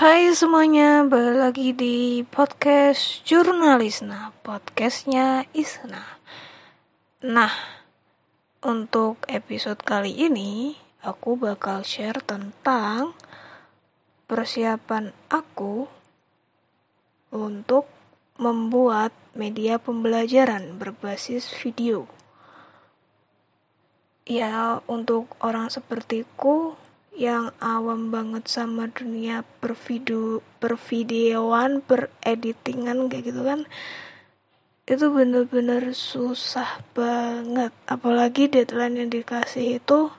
Hai semuanya, balik lagi di podcast Jurnalisna, podcastnya Isna. Nah, untuk episode kali ini, aku bakal share tentang persiapan aku untuk membuat media pembelajaran berbasis video. Ya, untuk orang sepertiku, yang awam banget sama dunia pervideo pervideoan pereditingan kayak gitu kan itu bener-bener susah banget. Apalagi deadline yang dikasih itu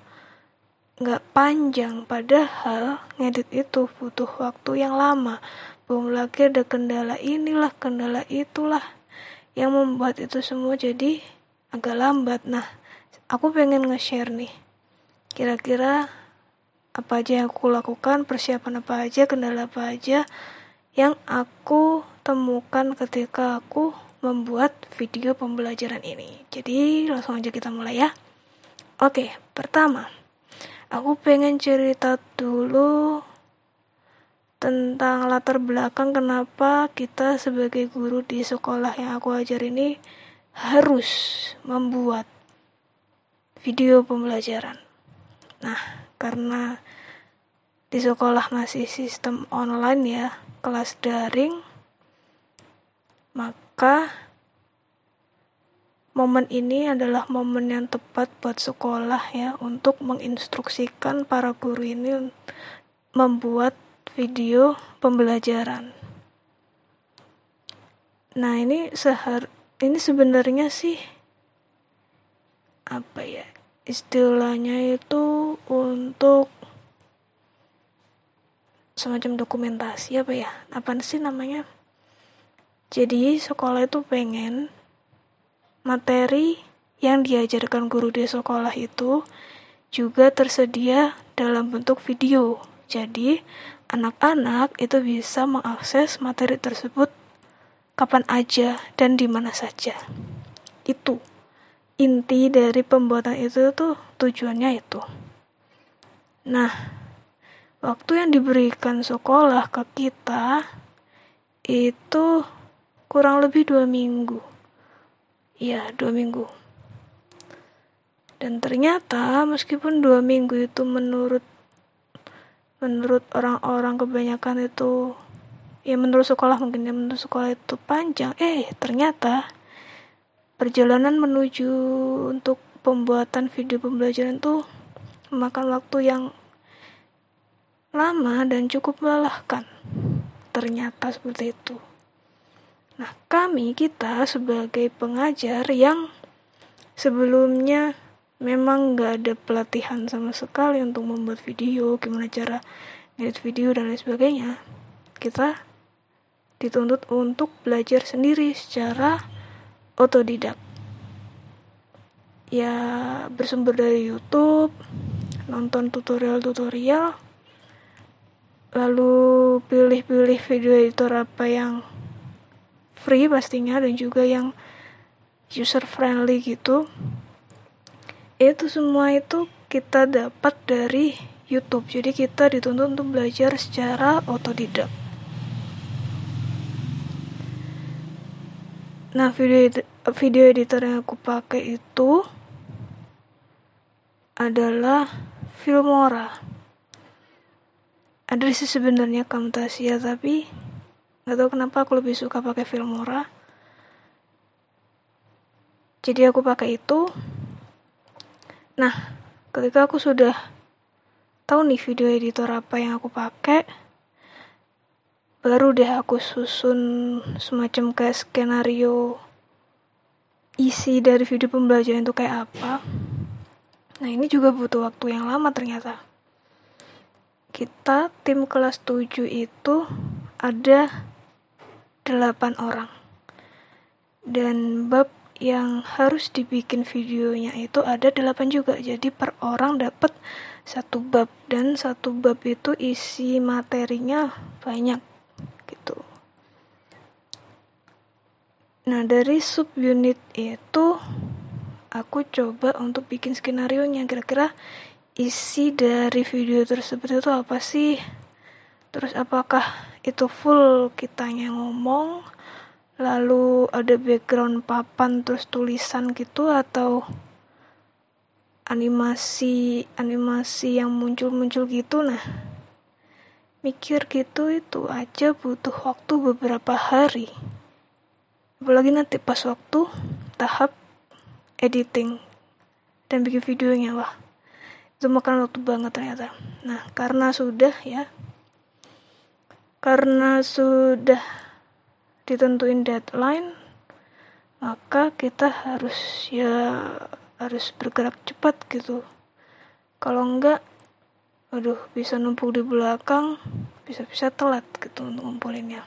nggak panjang padahal ngedit itu butuh waktu yang lama. Belum lagi ada kendala inilah kendala itulah yang membuat itu semua jadi agak lambat. Nah aku pengen nge-share nih kira-kira apa aja yang aku lakukan, persiapan apa aja, kendala apa aja yang aku temukan ketika aku membuat video pembelajaran ini. Jadi langsung aja kita mulai ya. Oke, pertama, aku pengen cerita dulu tentang latar belakang kenapa kita sebagai guru di sekolah yang aku ajar ini harus membuat video pembelajaran. Nah, karena di sekolah masih sistem online ya, kelas daring, maka momen ini adalah momen yang tepat buat sekolah ya untuk menginstruksikan para guru ini membuat video pembelajaran. Nah, ini sehar ini sebenarnya sih apa ya? Istilahnya itu untuk semacam dokumentasi apa ya? Apa sih namanya? Jadi sekolah itu pengen materi yang diajarkan guru di sekolah itu juga tersedia dalam bentuk video. Jadi anak-anak itu bisa mengakses materi tersebut kapan aja dan di mana saja. Itu inti dari pembuatan itu tuh tujuannya itu. Nah, waktu yang diberikan sekolah ke kita itu kurang lebih dua minggu. Ya, dua minggu. Dan ternyata meskipun dua minggu itu menurut menurut orang-orang kebanyakan itu ya menurut sekolah mungkin ya menurut sekolah itu panjang eh ternyata perjalanan menuju untuk pembuatan video pembelajaran itu memakan waktu yang lama dan cukup melelahkan. Ternyata seperti itu. Nah, kami kita sebagai pengajar yang sebelumnya memang nggak ada pelatihan sama sekali untuk membuat video, gimana cara ngedit video dan lain sebagainya, kita dituntut untuk belajar sendiri secara otodidak. Ya bersumber dari YouTube nonton tutorial-tutorial lalu pilih-pilih video editor apa yang free pastinya dan juga yang user friendly gitu. Itu semua itu kita dapat dari YouTube. Jadi kita dituntut untuk belajar secara otodidak Nah, video video editor yang aku pakai itu adalah Filmora. Ada sih sebenarnya Camtasia tapi nggak tahu kenapa aku lebih suka pakai Filmora. Jadi aku pakai itu. Nah, ketika aku sudah tahu nih video editor apa yang aku pakai, baru deh aku susun semacam kayak skenario isi dari video pembelajaran itu kayak apa. Nah ini juga butuh waktu yang lama ternyata. Kita tim kelas 7 itu ada 8 orang. Dan bab yang harus dibikin videonya itu ada 8 juga. Jadi per orang dapat satu bab. Dan satu bab itu isi materinya banyak Nah, dari subunit itu aku coba untuk bikin skenario nya kira-kira isi dari video tersebut itu apa sih? terus apakah itu full kitanya ngomong lalu ada background papan terus tulisan gitu atau animasi animasi yang muncul-muncul gitu? Nah mikir gitu itu aja butuh waktu beberapa hari. Apalagi nanti pas waktu tahap editing dan bikin videonya wah itu makan waktu banget ternyata. Nah karena sudah ya karena sudah ditentuin deadline maka kita harus ya harus bergerak cepat gitu. Kalau enggak aduh bisa numpuk di belakang bisa-bisa telat gitu untuk ngumpulinnya.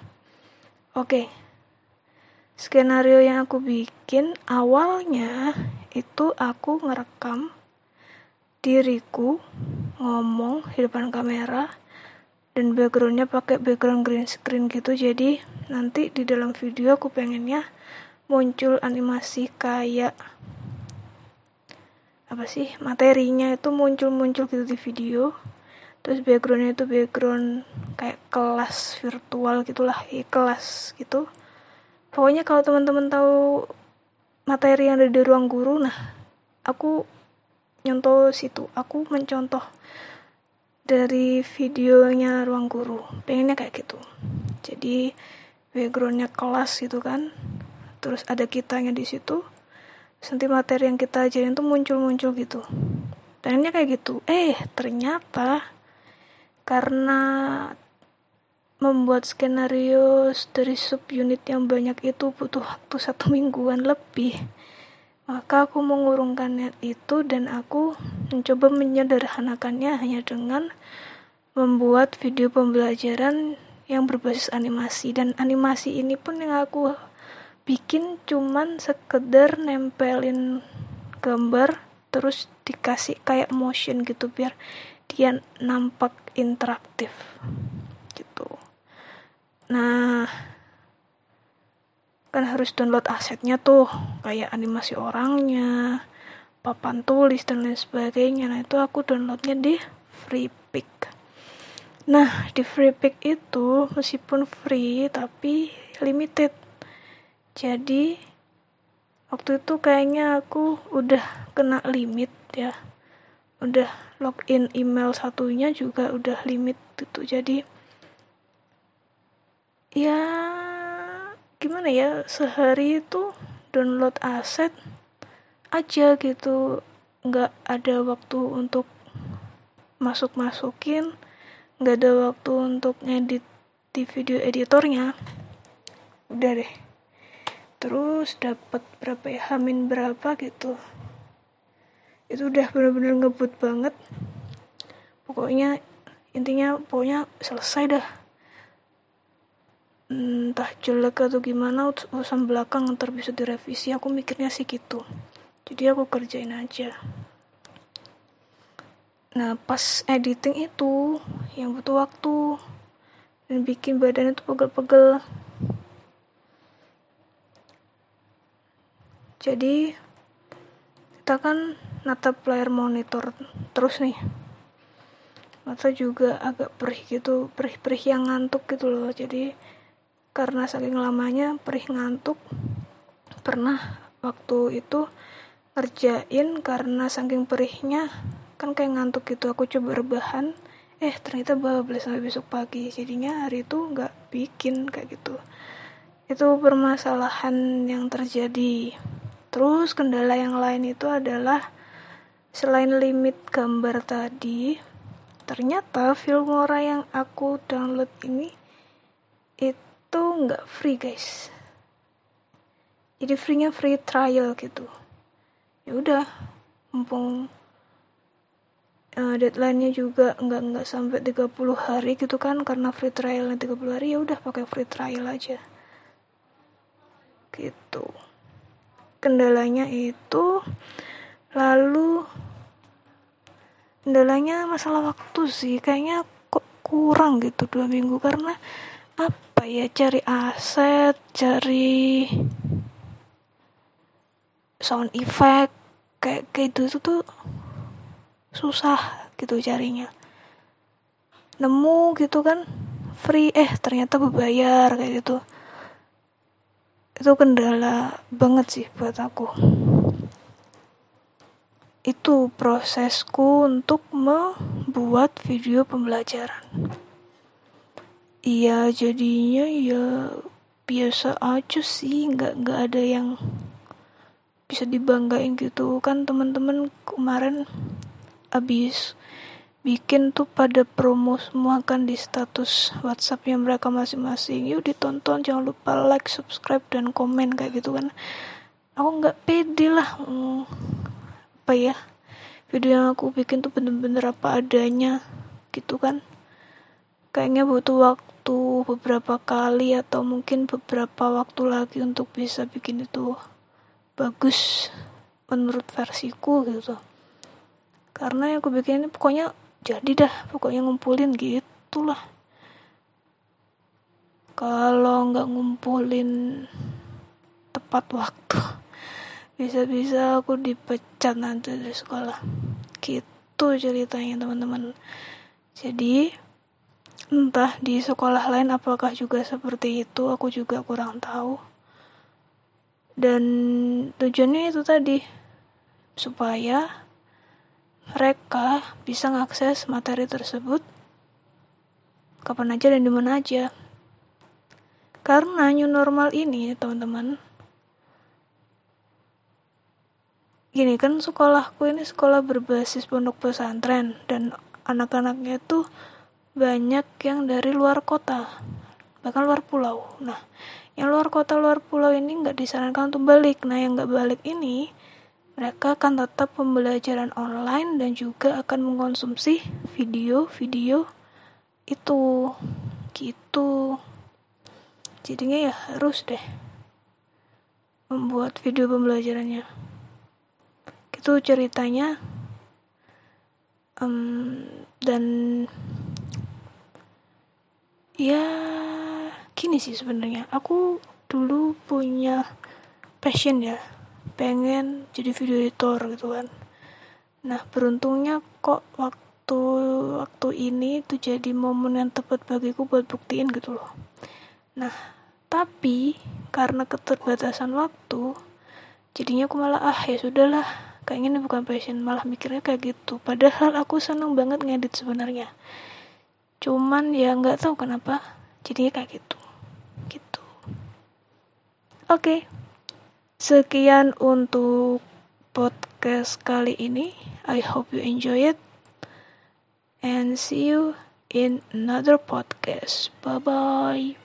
Oke. Skenario yang aku bikin awalnya itu aku ngerekam diriku ngomong di depan kamera dan backgroundnya pakai background green screen gitu. Jadi nanti di dalam video aku pengennya muncul animasi kayak apa sih? Materinya itu muncul-muncul gitu di video terus backgroundnya itu background kayak kelas virtual gitulah ya, kelas gitu. Pokoknya kalau teman-teman tahu materi yang ada di ruang guru nah aku nyontoh situ. Aku mencontoh dari videonya ruang guru. Pengennya kayak gitu. Jadi backgroundnya kelas gitu kan. Terus ada kitanya di situ. Nanti materi yang kita ajarin tuh muncul-muncul gitu. Pengennya kayak gitu. Eh ternyata karena membuat skenario dari subunit yang banyak itu butuh waktu satu mingguan lebih. Maka aku mengurungkan itu dan aku mencoba menyederhanakannya hanya dengan membuat video pembelajaran yang berbasis animasi. Dan animasi ini pun yang aku bikin cuman sekedar nempelin gambar terus dikasih kayak motion gitu biar dia nampak interaktif gitu Nah, kan harus download asetnya tuh, kayak animasi orangnya, papan tulis dan lain sebagainya. Nah, itu aku downloadnya di Freepik. Nah, di Freepik itu meskipun free tapi limited. Jadi waktu itu kayaknya aku udah kena limit ya. Udah login email satunya juga udah limit gitu. Jadi ya gimana ya sehari itu download aset aja gitu. Nggak ada waktu untuk masuk masukin nggak ada waktu untuk ngedit di video editornya. Udah deh. Terus dapat berapa ya? Hamin berapa gitu itu udah bener-bener ngebut banget. Pokoknya intinya pokoknya selesai dah. Entah jelek atau gimana urusan belakang ntar bisa direvisi. Aku mikirnya sih gitu. Jadi aku kerjain aja. Nah pas editing itu yang butuh waktu dan bikin badan itu pegel-pegel. Jadi kita kan natap layar monitor terus nih. Mata juga agak perih gitu perih-perih yang ngantuk gitu loh. Jadi karena saking lamanya perih ngantuk pernah waktu itu ngerjain karena saking perihnya kan kayak ngantuk gitu aku coba rebahan. Eh ternyata bablas sampai besok pagi. Jadinya hari itu nggak bikin kayak gitu. Itu permasalahan yang terjadi. Terus kendala yang lain itu adalah selain limit gambar tadi ternyata Filmora yang aku download ini itu nggak free guys. Jadi free-nya free trial gitu. Ya udah mumpung uh, deadline-nya juga nggak nggak sampai 30 hari gitu kan karena free trialnya 30 hari ya udah pakai free trial aja. Gitu. Kendalanya itu lalu kendalanya masalah waktu sih. Kayaknya kok kurang gitu dua minggu. Karena apa ya cari aset cari sound effect kayak gitu itu tuh susah gitu carinya. Nemu gitu kan free eh ternyata berbayar kayak gitu. Itu kendala banget sih buat aku itu prosesku untuk membuat video pembelajaran. Iya jadinya ya biasa aja sih nggak nggak ada yang bisa dibanggain gitu. Kan teman-teman kemarin abis bikin tuh pada promo semua kan di status WhatsApp yang mereka masing-masing. Yuk ditonton jangan lupa like subscribe dan komen kayak gitu kan. Aku nggak pede lah hmm, apa ya? Video yang aku bikin tuh bener-bener apa adanya gitu kan? Kayaknya butuh waktu beberapa kali atau mungkin beberapa waktu lagi untuk bisa bikin itu bagus menurut versiku gitu. Karena yang aku bikin ini pokoknya jadi dah pokoknya ngumpulin gitulah. Kalau nggak ngumpulin tepat waktu bisa-bisa aku dipecat nanti dari sekolah. Gitu ceritanya teman-teman. Jadi entah di sekolah lain apakah juga seperti itu aku juga kurang tahu. Dan tujuannya itu tadi supaya mereka bisa mengakses materi tersebut kapan aja dan di mana aja. Karena new normal ini teman-teman gini kan sekolahku ini sekolah berbasis pondok pesantren dan anak-anaknya tuh banyak yang dari luar kota bahkan luar pulau. Nah yang luar kota luar pulau ini nggak disarankan untuk balik. Nah yang nggak balik ini mereka akan tetap pembelajaran online dan juga akan mengkonsumsi video-video itu. Gitu. Jadinya ya harus deh membuat video pembelajarannya itu ceritanya um, dan ya gini sih sebenarnya. Aku dulu punya passion ya pengen jadi video editor gitu kan. Nah beruntungnya kok waktu waktu ini itu jadi momen yang tepat bagiku buat buktiin gitu loh. Nah tapi karena keterbatasan waktu jadinya aku malah ah ya sudahlah kayaknya ini bukan passion malah mikirnya kayak gitu. Padahal aku seneng banget ngedit sebenarnya. Cuman ya nggak tahu kenapa jadinya kayak gitu. Gitu. Oke. Okay. sekian untuk podcast kali ini. I hope you enjoy it. And see you in another podcast. Bye bye